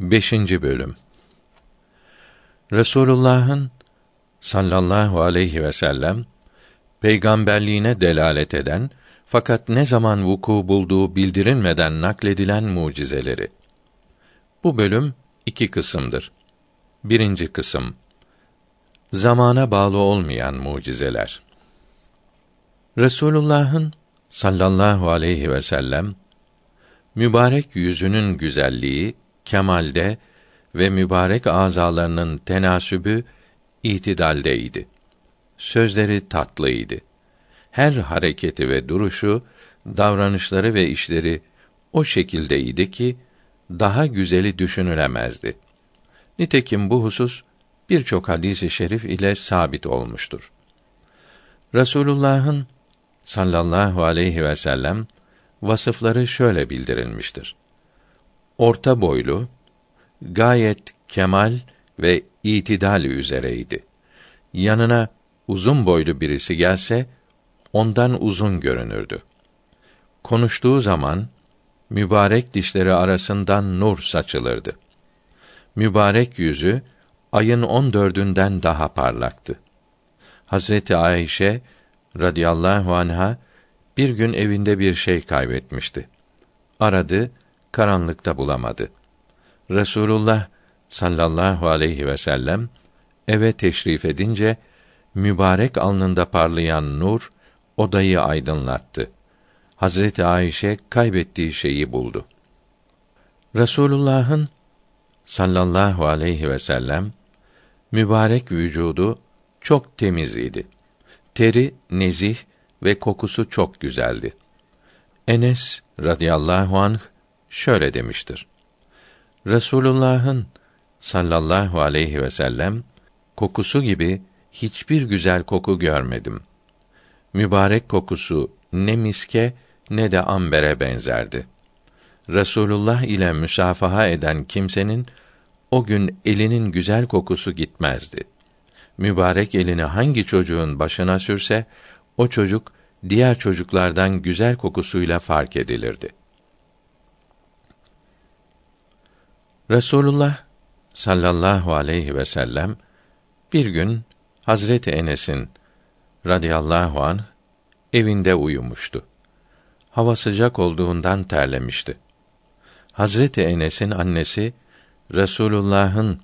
5. bölüm Resulullah'ın sallallahu aleyhi ve sellem peygamberliğine delalet eden fakat ne zaman vuku bulduğu bildirilmeden nakledilen mucizeleri. Bu bölüm iki kısımdır. Birinci kısım zamana bağlı olmayan mucizeler. Resulullah'ın sallallahu aleyhi ve sellem mübarek yüzünün güzelliği kemalde ve mübarek azalarının tenasübü itidaldeydi. Sözleri tatlıydı. Her hareketi ve duruşu, davranışları ve işleri o şekildeydi ki daha güzeli düşünülemezdi. Nitekim bu husus birçok hadisi şerif ile sabit olmuştur. Resulullah'ın sallallahu aleyhi ve sellem vasıfları şöyle bildirilmiştir. Orta boylu, gayet kemal ve itidal üzereydi. Yanına uzun boylu birisi gelse ondan uzun görünürdü. Konuştuğu zaman mübarek dişleri arasından nur saçılırdı. Mübarek yüzü ayın on dördünden daha parlaktı. Hazreti Ayşe radıyallahu anha bir gün evinde bir şey kaybetmişti. Aradı, karanlıkta bulamadı. Resulullah sallallahu aleyhi ve sellem eve teşrif edince mübarek alnında parlayan nur odayı aydınlattı. Hazreti Ayşe kaybettiği şeyi buldu. Resulullah'ın sallallahu aleyhi ve sellem mübarek vücudu çok temiz idi. Teri nezih ve kokusu çok güzeldi. Enes radıyallahu anh şöyle demiştir. Resulullah'ın sallallahu aleyhi ve sellem kokusu gibi hiçbir güzel koku görmedim. Mübarek kokusu ne miske ne de ambere benzerdi. Resulullah ile müsafaha eden kimsenin o gün elinin güzel kokusu gitmezdi. Mübarek elini hangi çocuğun başına sürse o çocuk diğer çocuklardan güzel kokusuyla fark edilirdi. Resulullah sallallahu aleyhi ve sellem bir gün Hazreti Enes'in radıyallahu an evinde uyumuştu. Hava sıcak olduğundan terlemişti. Hazreti Enes'in annesi Resulullah'ın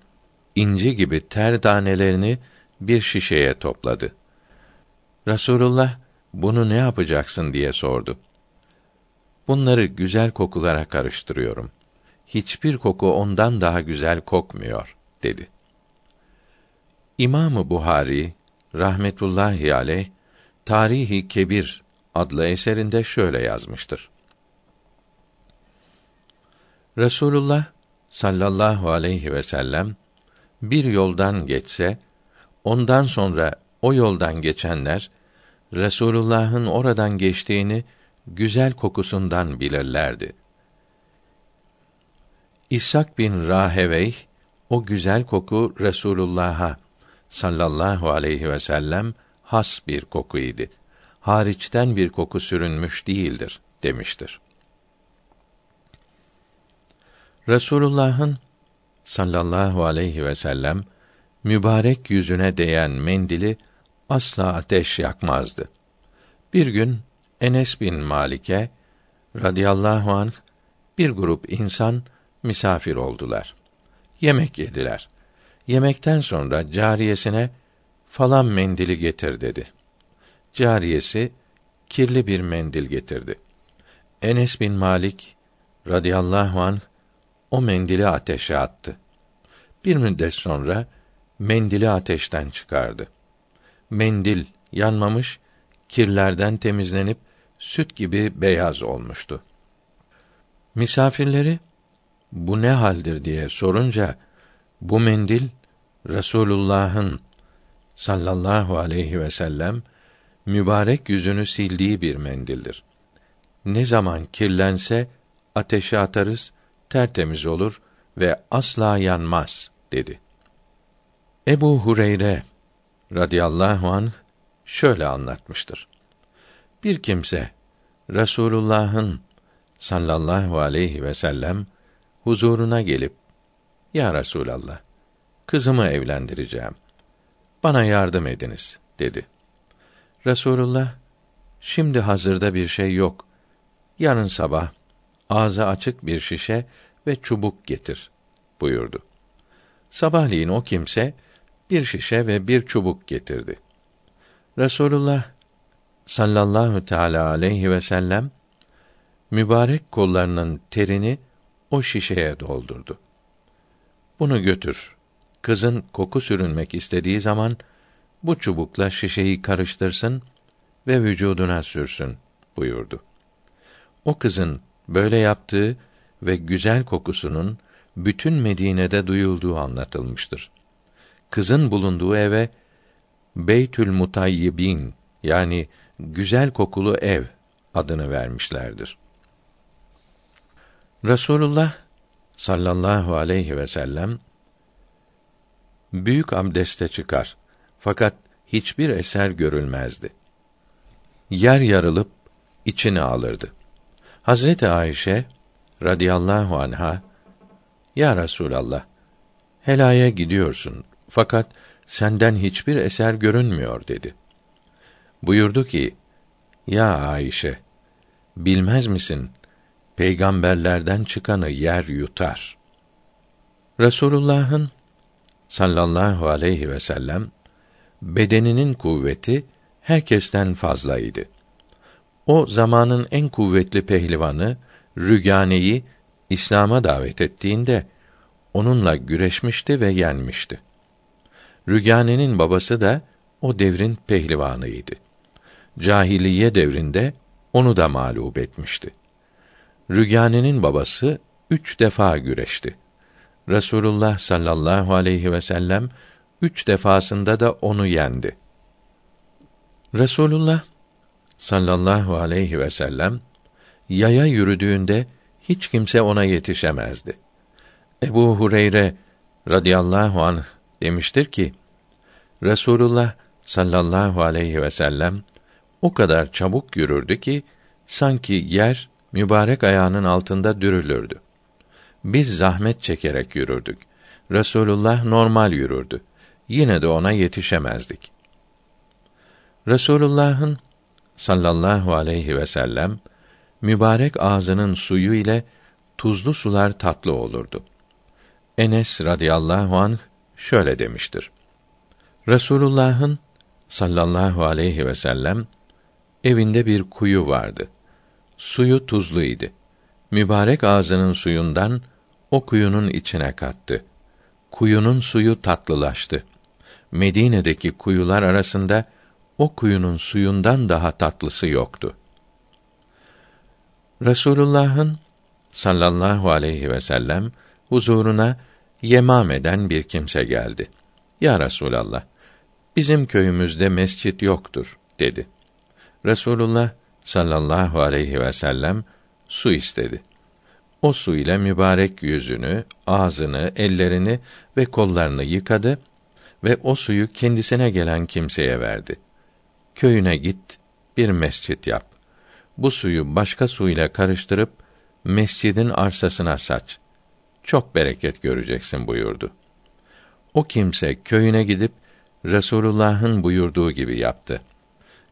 inci gibi ter tanelerini bir şişeye topladı. Rasulullah bunu ne yapacaksın diye sordu. Bunları güzel kokulara karıştırıyorum. Hiçbir koku ondan daha güzel kokmuyor dedi. İmamı Buhari rahmetullahi aleyh Tarihi Kebir adlı eserinde şöyle yazmıştır. Resulullah sallallahu aleyhi ve sellem bir yoldan geçse ondan sonra o yoldan geçenler Resulullah'ın oradan geçtiğini güzel kokusundan bilirlerdi. İshak bin Rahevey o güzel koku Resulullah'a sallallahu aleyhi ve sellem has bir kokuydu. Hariçten bir koku sürünmüş değildir demiştir. Resulullah'ın sallallahu aleyhi ve sellem mübarek yüzüne değen mendili asla ateş yakmazdı. Bir gün Enes bin Malik'e radıyallahu anh bir grup insan misafir oldular. Yemek yediler. Yemekten sonra cariyesine falan mendili getir dedi. Cariyesi kirli bir mendil getirdi. Enes bin Malik radıyallahu anh o mendili ateşe attı. Bir müddet sonra mendili ateşten çıkardı. Mendil yanmamış, kirlerden temizlenip süt gibi beyaz olmuştu. Misafirleri bu ne haldir diye sorunca bu mendil Resulullah'ın sallallahu aleyhi ve sellem mübarek yüzünü sildiği bir mendildir. Ne zaman kirlense ateşe atarız, tertemiz olur ve asla yanmaz dedi. Ebu Hureyre radıyallahu anh şöyle anlatmıştır. Bir kimse Resulullah'ın sallallahu aleyhi ve sellem huzuruna gelip Ya Resulallah, kızımı evlendireceğim. Bana yardım ediniz, dedi. Resulullah, şimdi hazırda bir şey yok. Yarın sabah, ağzı açık bir şişe ve çubuk getir, buyurdu. Sabahleyin o kimse, bir şişe ve bir çubuk getirdi. Resulullah sallallahu teala aleyhi ve sellem mübarek kollarının terini o şişeye doldurdu. Bunu götür. Kızın koku sürünmek istediği zaman bu çubukla şişeyi karıştırsın ve vücuduna sürsün buyurdu. O kızın böyle yaptığı ve güzel kokusunun bütün Medine'de duyulduğu anlatılmıştır. Kızın bulunduğu eve Beytül Mutayyibin yani güzel kokulu ev adını vermişlerdir. Resulullah sallallahu aleyhi ve sellem büyük abdeste çıkar. Fakat hiçbir eser görülmezdi. Yer yarılıp içine alırdı. Hazreti Ayşe radıyallahu anha Ya Resulallah helaya gidiyorsun fakat senden hiçbir eser görünmüyor dedi. Buyurdu ki Ya Ayşe bilmez misin peygamberlerden çıkanı yer yutar. Resulullah'ın sallallahu aleyhi ve sellem bedeninin kuvveti herkesten fazlaydı. O zamanın en kuvvetli pehlivanı Rügane'yi İslam'a davet ettiğinde onunla güreşmişti ve yenmişti. Rügane'nin babası da o devrin pehlivanıydı. Cahiliye devrinde onu da mağlup etmişti. Rügane'nin babası üç defa güreşti. Resulullah sallallahu aleyhi ve sellem üç defasında da onu yendi. Resulullah sallallahu aleyhi ve sellem yaya yürüdüğünde hiç kimse ona yetişemezdi. Ebu Hureyre radıyallahu anh demiştir ki Resulullah sallallahu aleyhi ve sellem o kadar çabuk yürürdü ki sanki yer mübarek ayağının altında dürülürdü. Biz zahmet çekerek yürürdük. Resulullah normal yürürdü. Yine de ona yetişemezdik. Resulullah'ın sallallahu aleyhi ve sellem mübarek ağzının suyu ile tuzlu sular tatlı olurdu. Enes radıyallahu anh şöyle demiştir. Resulullah'ın sallallahu aleyhi ve sellem evinde bir kuyu vardı. Suyu tuzluydu. Mübarek ağzının suyundan o kuyunun içine kattı. Kuyunun suyu tatlılaştı. Medine'deki kuyular arasında o kuyunun suyundan daha tatlısı yoktu. Resulullah'ın sallallahu aleyhi ve sellem huzuruna Yemame'den bir kimse geldi. Ya Resulallah, bizim köyümüzde mescit yoktur dedi. Resulullah sallallahu aleyhi ve sellem su istedi. O su ile mübarek yüzünü, ağzını, ellerini ve kollarını yıkadı ve o suyu kendisine gelen kimseye verdi. Köyüne git, bir mescit yap. Bu suyu başka suyla karıştırıp mescidin arsasına saç. Çok bereket göreceksin buyurdu. O kimse köyüne gidip Resulullah'ın buyurduğu gibi yaptı.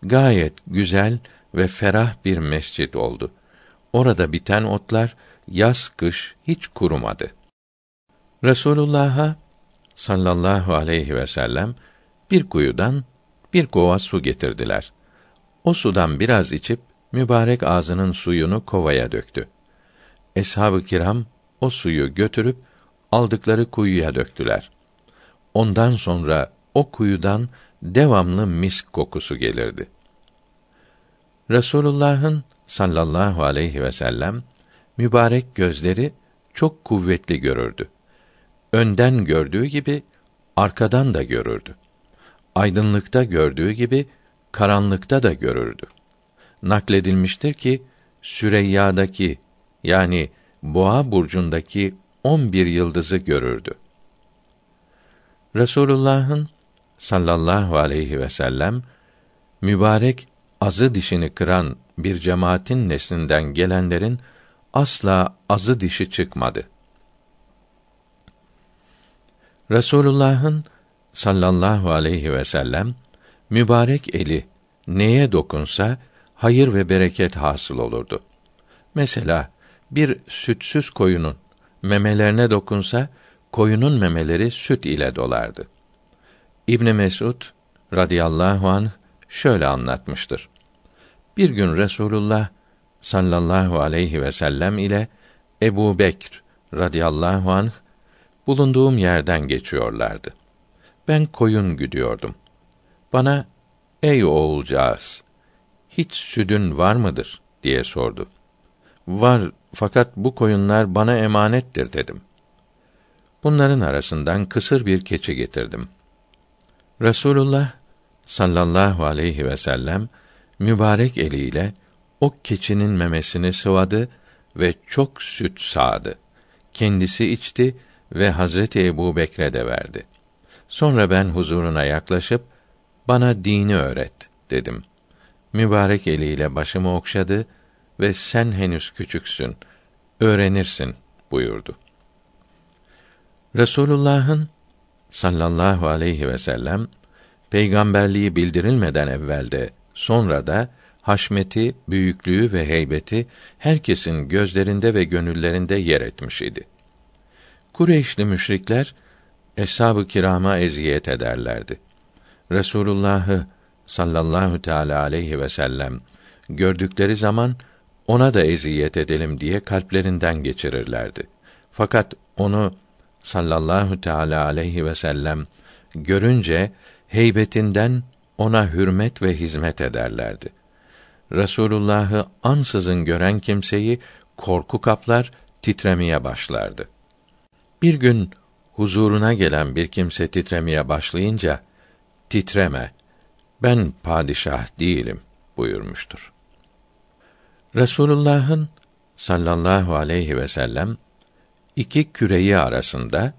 Gayet güzel ve ferah bir mescit oldu. Orada biten otlar yaz kış hiç kurumadı. Resulullah'a sallallahu aleyhi ve sellem bir kuyudan bir kova su getirdiler. O sudan biraz içip mübarek ağzının suyunu kovaya döktü. Eshab-ı kiram o suyu götürüp aldıkları kuyuya döktüler. Ondan sonra o kuyudan devamlı misk kokusu gelirdi. Resulullah'ın sallallahu aleyhi ve sellem mübarek gözleri çok kuvvetli görürdü. Önden gördüğü gibi arkadan da görürdü. Aydınlıkta gördüğü gibi karanlıkta da görürdü. Nakledilmiştir ki Süreyya'daki yani Boğa burcundaki on bir yıldızı görürdü. Resulullah'ın sallallahu aleyhi ve sellem mübarek azı dişini kıran bir cemaatin neslinden gelenlerin asla azı dişi çıkmadı. Resulullah'ın sallallahu aleyhi ve sellem mübarek eli neye dokunsa hayır ve bereket hasıl olurdu. Mesela bir sütsüz koyunun memelerine dokunsa koyunun memeleri süt ile dolardı. İbn Mesud radıyallahu anh şöyle anlatmıştır. Bir gün Resulullah sallallahu aleyhi ve sellem ile Ebu Bekr radıyallahu anh bulunduğum yerden geçiyorlardı. Ben koyun güdüyordum. Bana, ey oğulcağız, hiç südün var mıdır? diye sordu. Var, fakat bu koyunlar bana emanettir dedim. Bunların arasından kısır bir keçi getirdim. Resulullah sallallahu aleyhi ve sellem mübarek eliyle o keçinin memesini sıvadı ve çok süt sağdı. Kendisi içti ve Hazreti Ebu Bekre de verdi. Sonra ben huzuruna yaklaşıp, bana dini öğret, dedim. Mübarek eliyle başımı okşadı ve sen henüz küçüksün, öğrenirsin, buyurdu. Resulullah'ın sallallahu aleyhi ve sellem peygamberliği bildirilmeden evvelde sonra da haşmeti, büyüklüğü ve heybeti herkesin gözlerinde ve gönüllerinde yer etmiş idi. Kureyşli müşrikler eshab-ı kirama eziyet ederlerdi. Resulullah'ı sallallahu teala aleyhi ve sellem gördükleri zaman ona da eziyet edelim diye kalplerinden geçirirlerdi. Fakat onu sallallahu teala aleyhi ve sellem görünce heybetinden ona hürmet ve hizmet ederlerdi. Resulullah'ı ansızın gören kimseyi korku kaplar, titremeye başlardı. Bir gün huzuruna gelen bir kimse titremeye başlayınca titreme ben padişah değilim buyurmuştur. Resulullah'ın sallallahu aleyhi ve sellem iki küreyi arasında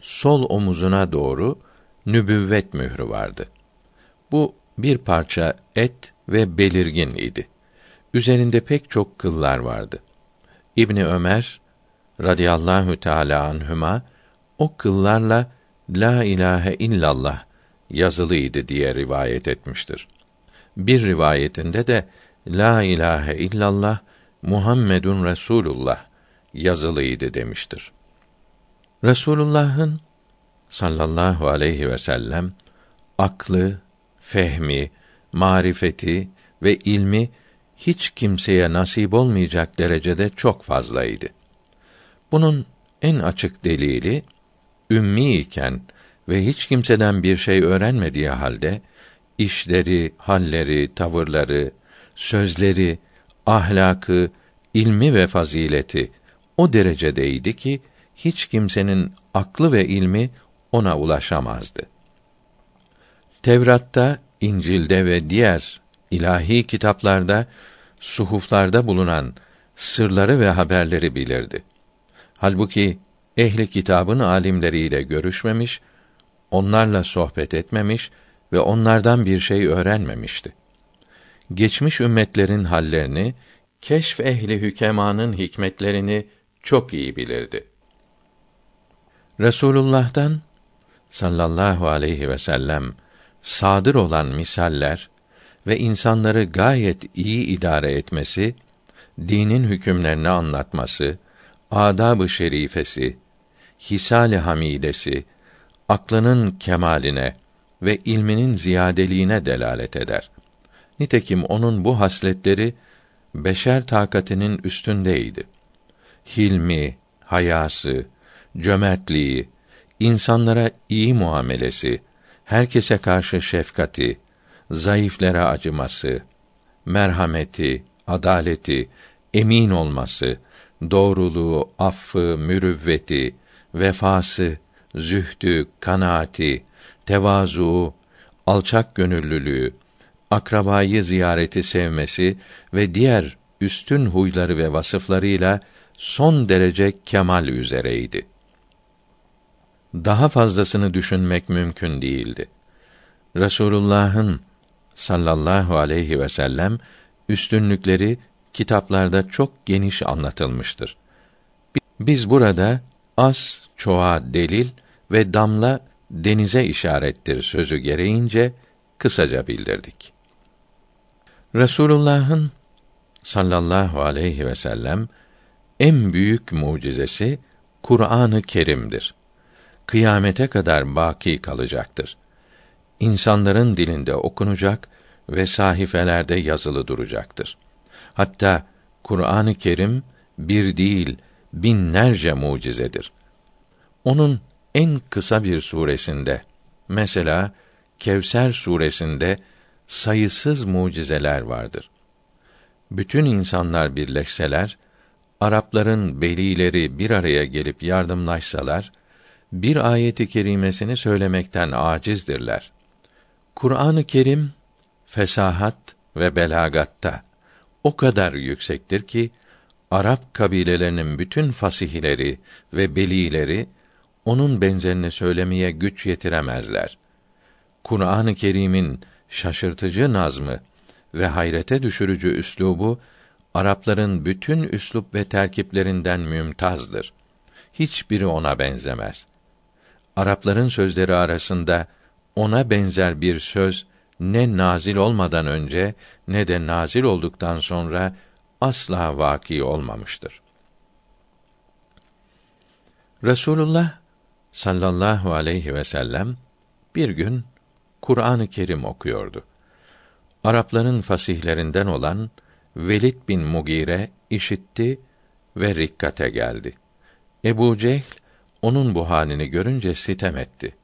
sol omuzuna doğru nübüvvet mührü vardı. Bu bir parça et ve belirgin idi. Üzerinde pek çok kıllar vardı. İbni Ömer radıyallahu teala anhüma o kıllarla la ilahe illallah yazılıydı diye rivayet etmiştir. Bir rivayetinde de la ilahe illallah Muhammedun Resulullah yazılıydı demiştir. Resulullah'ın sallallahu aleyhi ve sellem aklı, fehmi, marifeti ve ilmi hiç kimseye nasip olmayacak derecede çok fazlaydı. Bunun en açık delili ümmi iken ve hiç kimseden bir şey öğrenmediği halde işleri, halleri, tavırları, sözleri, ahlakı, ilmi ve fazileti o derecedeydi ki hiç kimsenin aklı ve ilmi ona ulaşamazdı. Tevrat'ta, İncil'de ve diğer ilahi kitaplarda, suhuflarda bulunan sırları ve haberleri bilirdi. Halbuki ehli kitabın alimleriyle görüşmemiş, onlarla sohbet etmemiş ve onlardan bir şey öğrenmemişti. Geçmiş ümmetlerin hallerini, keşf ehli hükemanın hikmetlerini çok iyi bilirdi. Resulullah'tan sallallahu aleyhi ve sellem sadır olan misaller ve insanları gayet iyi idare etmesi, dinin hükümlerini anlatması, adab-ı şerifesi, hisal-i hamidesi, aklının kemaline ve ilminin ziyadeliğine delalet eder. Nitekim onun bu hasletleri beşer takatinin üstündeydi. Hilmi, hayası, cömertliği, insanlara iyi muamelesi, herkese karşı şefkati, zayıflere acıması, merhameti, adaleti, emin olması, doğruluğu, affı, mürüvveti, vefası, zühdü, kanaati, tevazu, alçak gönüllülüğü, akrabayı ziyareti sevmesi ve diğer üstün huyları ve vasıflarıyla son derece kemal üzereydi. Daha fazlasını düşünmek mümkün değildi. Resulullah'ın sallallahu aleyhi ve sellem üstünlükleri kitaplarda çok geniş anlatılmıştır. Biz burada az çoğa delil ve damla denize işarettir sözü gereğince kısaca bildirdik. Resulullah'ın sallallahu aleyhi ve sellem en büyük mucizesi Kur'an-ı Kerim'dir. Kıyamete kadar baki kalacaktır. İnsanların dilinde okunacak ve sahifelerde yazılı duracaktır. Hatta Kur'an-ı Kerim bir değil binlerce mucizedir. Onun en kısa bir suresinde mesela Kevser suresinde sayısız mucizeler vardır. Bütün insanlar birleşseler, Arapların belileri bir araya gelip yardımlaşsalar, bir ayeti kerimesini söylemekten acizdirler. Kur'an-ı Kerim fesahat ve belagatta o kadar yüksektir ki Arap kabilelerinin bütün fasihleri ve belileri onun benzerini söylemeye güç yetiremezler. Kur'an-ı Kerim'in şaşırtıcı nazmı ve hayrete düşürücü üslubu Arapların bütün üslup ve terkiplerinden mümtazdır. Hiçbiri ona benzemez. Arapların sözleri arasında ona benzer bir söz ne nazil olmadan önce ne de nazil olduktan sonra asla vaki olmamıştır. Resulullah sallallahu aleyhi ve sellem bir gün Kur'an-ı Kerim okuyordu. Arapların fasihlerinden olan Velid bin Mugire işitti ve rikkate geldi. Ebu Cehl onun bu halini görünce sitem etti.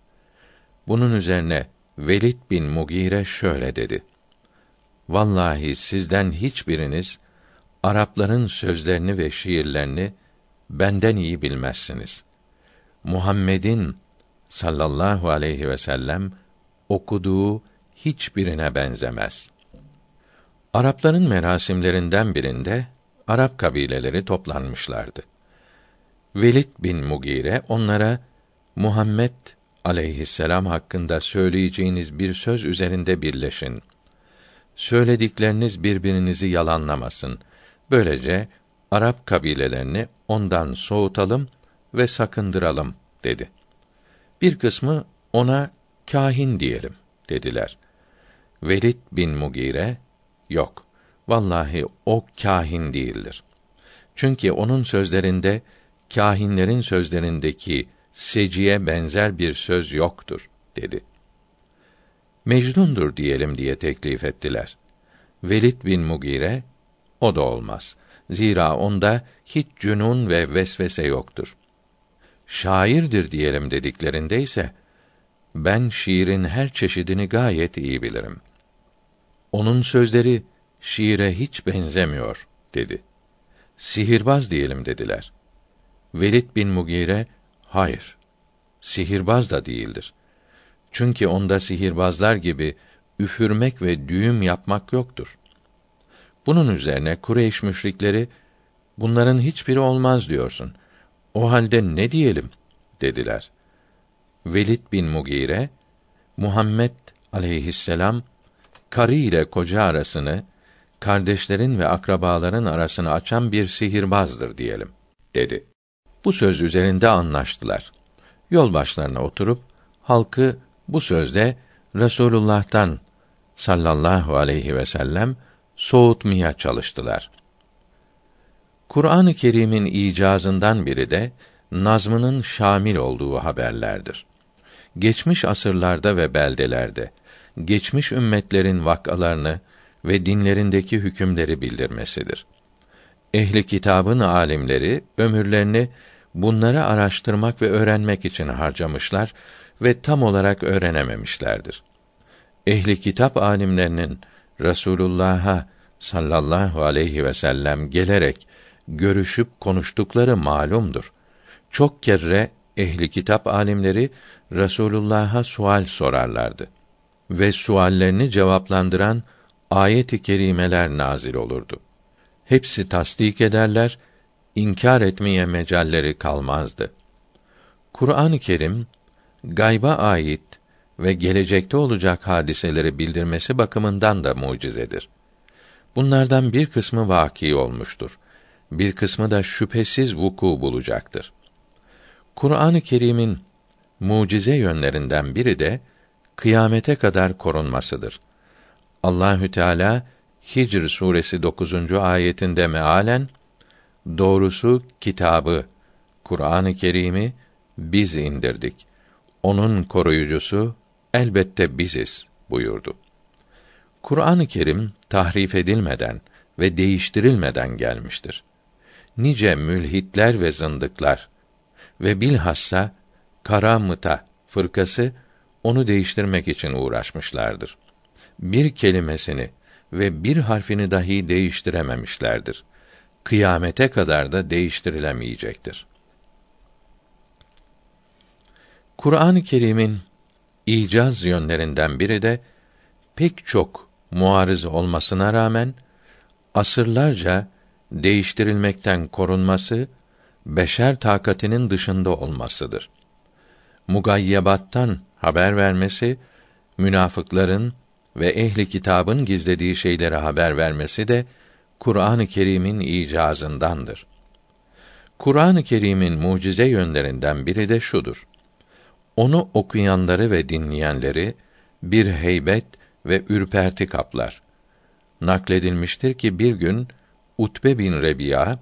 Bunun üzerine Velid bin Mugire şöyle dedi: Vallahi sizden hiçbiriniz Arapların sözlerini ve şiirlerini benden iyi bilmezsiniz. Muhammed'in sallallahu aleyhi ve sellem okuduğu hiçbirine benzemez. Arapların merasimlerinden birinde Arap kabileleri toplanmışlardı. Velid bin Mugire onlara Muhammed aleyhisselam hakkında söyleyeceğiniz bir söz üzerinde birleşin. Söyledikleriniz birbirinizi yalanlamasın. Böylece Arap kabilelerini ondan soğutalım ve sakındıralım dedi. Bir kısmı ona kahin diyelim dediler. Velid bin Mugire yok. Vallahi o kahin değildir. Çünkü onun sözlerinde kahinlerin sözlerindeki seciye benzer bir söz yoktur dedi. Mecnundur diyelim diye teklif ettiler. Velid bin Mugire o da olmaz. Zira onda hiç cünun ve vesvese yoktur. Şairdir diyelim dediklerinde ise ben şiirin her çeşidini gayet iyi bilirim. Onun sözleri şiire hiç benzemiyor dedi. Sihirbaz diyelim dediler. Velid bin Mugire hayır. Sihirbaz da değildir. Çünkü onda sihirbazlar gibi üfürmek ve düğüm yapmak yoktur. Bunun üzerine Kureyş müşrikleri bunların hiçbiri olmaz diyorsun. O halde ne diyelim dediler. Velid bin Mugire Muhammed aleyhisselam karı ile koca arasını kardeşlerin ve akrabaların arasını açan bir sihirbazdır diyelim dedi. Bu söz üzerinde anlaştılar. Yol başlarına oturup halkı bu sözde Resulullah'tan sallallahu aleyhi ve sellem soğutmaya çalıştılar. Kur'an-ı Kerim'in icazından biri de nazmının şamil olduğu haberlerdir. Geçmiş asırlarda ve beldelerde geçmiş ümmetlerin vakalarını ve dinlerindeki hükümleri bildirmesidir. Ehli kitabın alimleri ömürlerini bunları araştırmak ve öğrenmek için harcamışlar ve tam olarak öğrenememişlerdir. Ehli kitap alimlerinin Resulullah'a sallallahu aleyhi ve sellem gelerek görüşüp konuştukları malumdur. Çok kere ehli kitap alimleri Resulullah'a sual sorarlardı ve suallerini cevaplandıran ayet-i kerimeler nazil olurdu. Hepsi tasdik ederler, inkar etmeye mecalleri kalmazdı. Kur'an-ı Kerim gayba ait ve gelecekte olacak hadiseleri bildirmesi bakımından da mucizedir. Bunlardan bir kısmı vaki olmuştur. Bir kısmı da şüphesiz vuku bulacaktır. Kur'an-ı Kerim'in mucize yönlerinden biri de kıyamete kadar korunmasıdır. Allahü Teala Hicr suresi 9. ayetinde mealen doğrusu kitabı Kur'an-ı Kerim'i biz indirdik. Onun koruyucusu elbette biziz buyurdu. Kur'an-ı Kerim tahrif edilmeden ve değiştirilmeden gelmiştir. Nice mülhitler ve zındıklar ve bilhassa Karamıta fırkası onu değiştirmek için uğraşmışlardır. Bir kelimesini ve bir harfini dahi değiştirememişlerdir. Kıyamete kadar da değiştirilemeyecektir. Kur'an-ı Kerim'in icaz yönlerinden biri de pek çok muarız olmasına rağmen asırlarca değiştirilmekten korunması beşer takatinin dışında olmasıdır. Mugayyebattan haber vermesi, münafıkların ve ehli kitabın gizlediği şeylere haber vermesi de Kur'an-ı Kerim'in icazındandır. Kur'an-ı Kerim'in mucize yönlerinden biri de şudur. Onu okuyanları ve dinleyenleri bir heybet ve ürperti kaplar. Nakledilmiştir ki bir gün Utbe bin Rebiya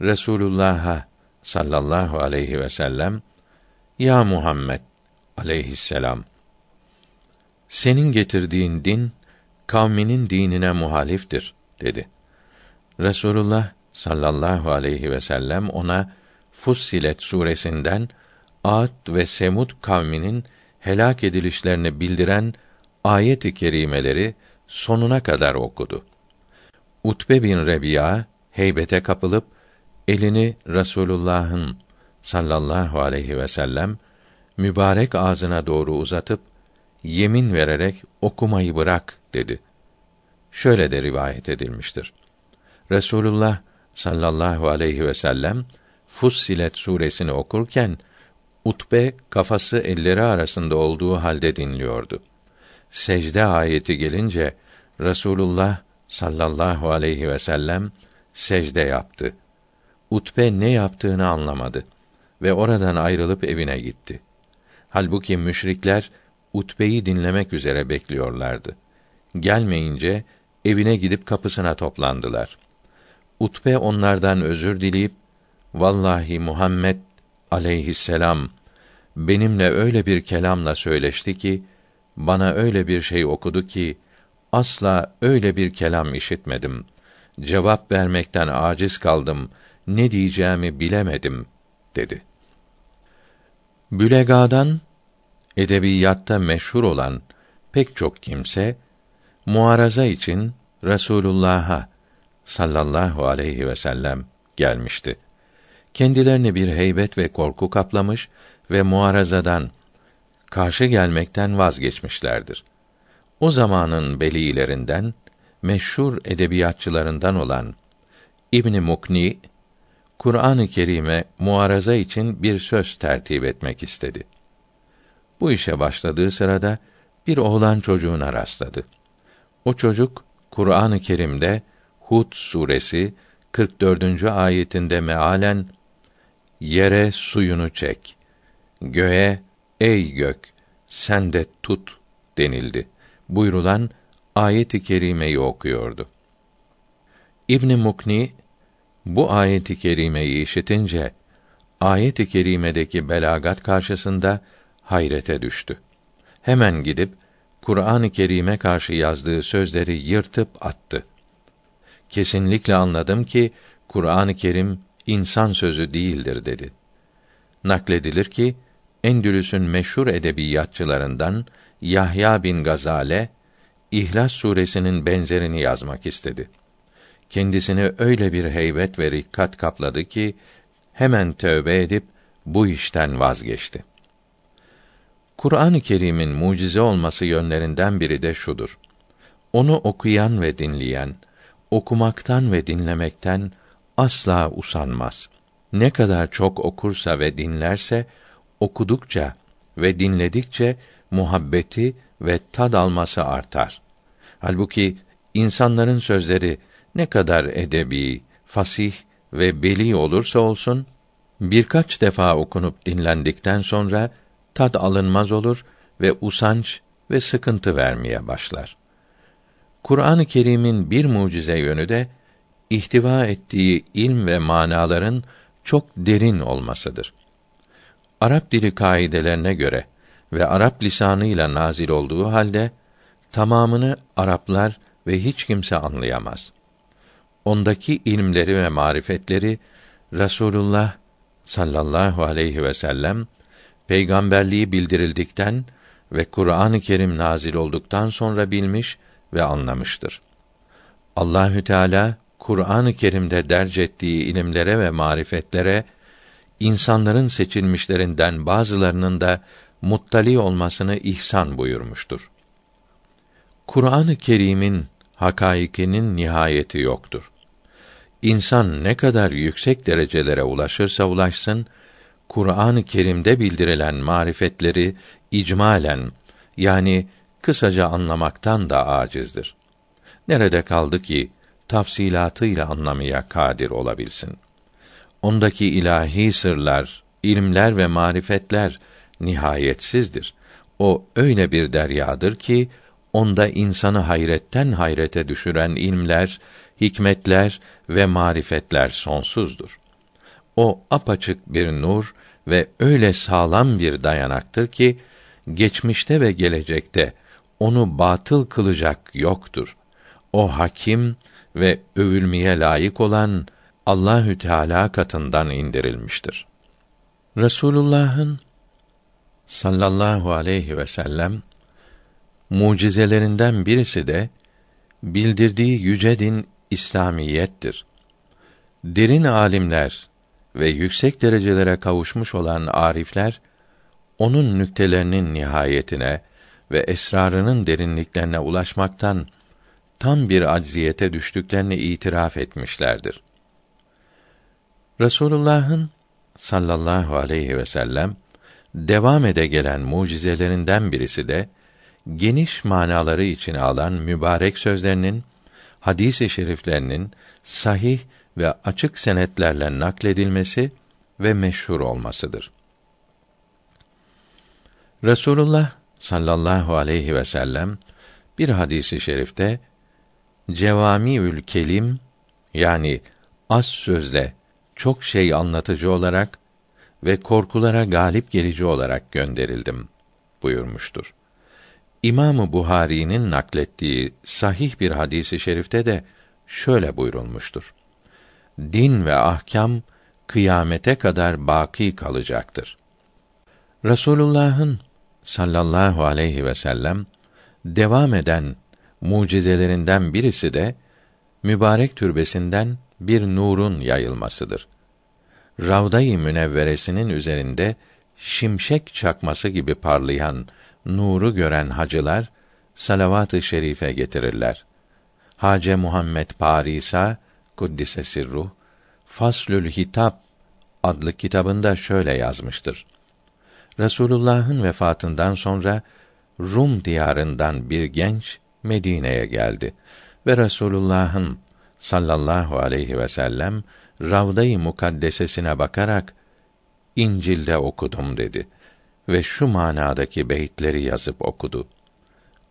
Resulullah'a sallallahu aleyhi ve sellem Ya Muhammed aleyhisselam senin getirdiğin din kavminin dinine muhaliftir dedi. Resulullah sallallahu aleyhi ve sellem ona Fussilet suresinden Ad ve Semud kavminin helak edilişlerini bildiren ayet-i kerimeleri sonuna kadar okudu. Utbe bin Rebiya heybete kapılıp elini Resulullah'ın sallallahu aleyhi ve sellem mübarek ağzına doğru uzatıp yemin vererek okumayı bırak dedi. Şöyle de rivayet edilmiştir. Resulullah sallallahu aleyhi ve sellem Fussilet suresini okurken Utbe kafası elleri arasında olduğu halde dinliyordu. Secde ayeti gelince Resulullah sallallahu aleyhi ve sellem secde yaptı. Utbe ne yaptığını anlamadı ve oradan ayrılıp evine gitti. Halbuki müşrikler Utbe'yi dinlemek üzere bekliyorlardı. Gelmeyince evine gidip kapısına toplandılar. Utbe onlardan özür dileyip vallahi Muhammed aleyhisselam benimle öyle bir kelamla söyleşti ki bana öyle bir şey okudu ki asla öyle bir kelam işitmedim. Cevap vermekten aciz kaldım. Ne diyeceğimi bilemedim dedi. Bülegadan edebiyatta meşhur olan pek çok kimse muaraza için Resulullah'a sallallahu aleyhi ve sellem gelmişti. Kendilerini bir heybet ve korku kaplamış ve muarazadan karşı gelmekten vazgeçmişlerdir. O zamanın belilerinden meşhur edebiyatçılarından olan İbn Mukni Kur'an-ı Kerim'e muaraza için bir söz tertip etmek istedi. Bu işe başladığı sırada bir oğlan çocuğuna rastladı. O çocuk Kur'an-ı Kerim'de Hud suresi 44. ayetinde mealen yere suyunu çek. Göğe ey gök sen de tut denildi. Buyrulan ayet-i kerimeyi okuyordu. İbn Mukni bu ayet-i kerimeyi işitince ayet-i kerimedeki belagat karşısında hayrete düştü. Hemen gidip Kur'an-ı Kerim'e karşı yazdığı sözleri yırtıp attı. Kesinlikle anladım ki Kur'an-ı Kerim insan sözü değildir dedi. Nakledilir ki Endülüs'ün meşhur edebiyatçılarından Yahya bin Gazale İhlas suresinin benzerini yazmak istedi. Kendisini öyle bir heybet ve rikkat kapladı ki hemen tövbe edip bu işten vazgeçti. Kur'an-ı Kerim'in mucize olması yönlerinden biri de şudur. Onu okuyan ve dinleyen, okumaktan ve dinlemekten asla usanmaz. Ne kadar çok okursa ve dinlerse, okudukça ve dinledikçe muhabbeti ve tad alması artar. Halbuki insanların sözleri ne kadar edebi, fasih ve beli olursa olsun, birkaç defa okunup dinlendikten sonra tad alınmaz olur ve usanç ve sıkıntı vermeye başlar. Kur'an-ı Kerim'in bir mucize yönü de ihtiva ettiği ilm ve manaların çok derin olmasıdır. Arap dili kaidelerine göre ve Arap lisanıyla nazil olduğu halde tamamını Araplar ve hiç kimse anlayamaz. Ondaki ilimleri ve marifetleri Rasulullah sallallahu aleyhi ve sellem peygamberliği bildirildikten ve Kur'an-ı Kerim nazil olduktan sonra bilmiş ve anlamıştır. Allahü Teala Kur'an-ı Kerim'de derc ettiği ilimlere ve marifetlere insanların seçilmişlerinden bazılarının da muttali olmasını ihsan buyurmuştur. Kur'an-ı Kerim'in hakaikinin nihayeti yoktur. İnsan ne kadar yüksek derecelere ulaşırsa ulaşsın, Kur'an-ı Kerim'de bildirilen marifetleri icmalen yani kısaca anlamaktan da acizdir. Nerede kaldı ki tafsilatıyla anlamaya kadir olabilsin? Ondaki ilahi sırlar, ilimler ve marifetler nihayetsizdir. O öyle bir deryadır ki onda insanı hayretten hayrete düşüren ilmler, hikmetler ve marifetler sonsuzdur. O apaçık bir nur ve öyle sağlam bir dayanaktır ki geçmişte ve gelecekte onu batıl kılacak yoktur. O hakim ve övülmeye layık olan Allahü Teala katından indirilmiştir. Resulullah'ın sallallahu aleyhi ve sellem mucizelerinden birisi de bildirdiği yüce din İslamiyettir. Derin alimler ve yüksek derecelere kavuşmuş olan arifler onun nüktelerinin nihayetine ve esrarının derinliklerine ulaşmaktan tam bir acziyete düştüklerini itiraf etmişlerdir. Resulullah'ın sallallahu aleyhi ve sellem devam ede gelen mucizelerinden birisi de geniş manaları içine alan mübarek sözlerinin hadis-i şeriflerinin sahih ve açık senetlerle nakledilmesi ve meşhur olmasıdır. Resulullah sallallahu aleyhi ve sellem bir hadisi şerifte cevamiül kelim yani az sözle çok şey anlatıcı olarak ve korkulara galip gelici olarak gönderildim buyurmuştur. İmamı Buhari'nin naklettiği sahih bir hadisi şerifte de şöyle buyurulmuştur. Din ve ahkam kıyamete kadar baki kalacaktır. Resulullah'ın sallallahu aleyhi ve sellem devam eden mucizelerinden birisi de mübarek türbesinden bir nurun yayılmasıdır. Ravda-i Münevveresinin üzerinde şimşek çakması gibi parlayan nuru gören hacılar salavat-ı şerife getirirler. Hace Muhammed Parisa kuddise sirruh Faslül Hitap adlı kitabında şöyle yazmıştır. Resulullah'ın vefatından sonra Rum diyarından bir genç Medine'ye geldi ve Resulullah'ın sallallahu aleyhi ve sellem Ravda-i Mukaddesesine bakarak İncil'de okudum dedi ve şu manadaki beyitleri yazıp okudu.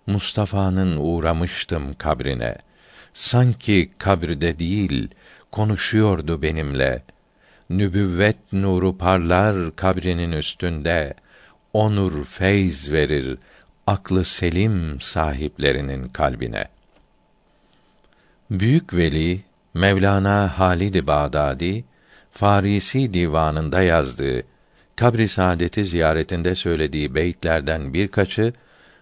Mustafa'nın uğramıştım kabrine. Sanki kabirde değil, konuşuyordu benimle. Nübüvvet nuru parlar kabrinin üstünde. O nur feyz verir aklı selim sahiplerinin kalbine. Büyük veli Mevlana Halid Bağdadi Farisi divanında yazdığı kabri saadeti ziyaretinde söylediği beyitlerden birkaçı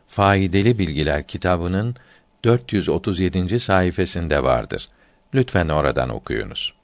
Faydalı Bilgiler kitabının 437. sayfasında vardır. Lütfen oradan okuyunuz.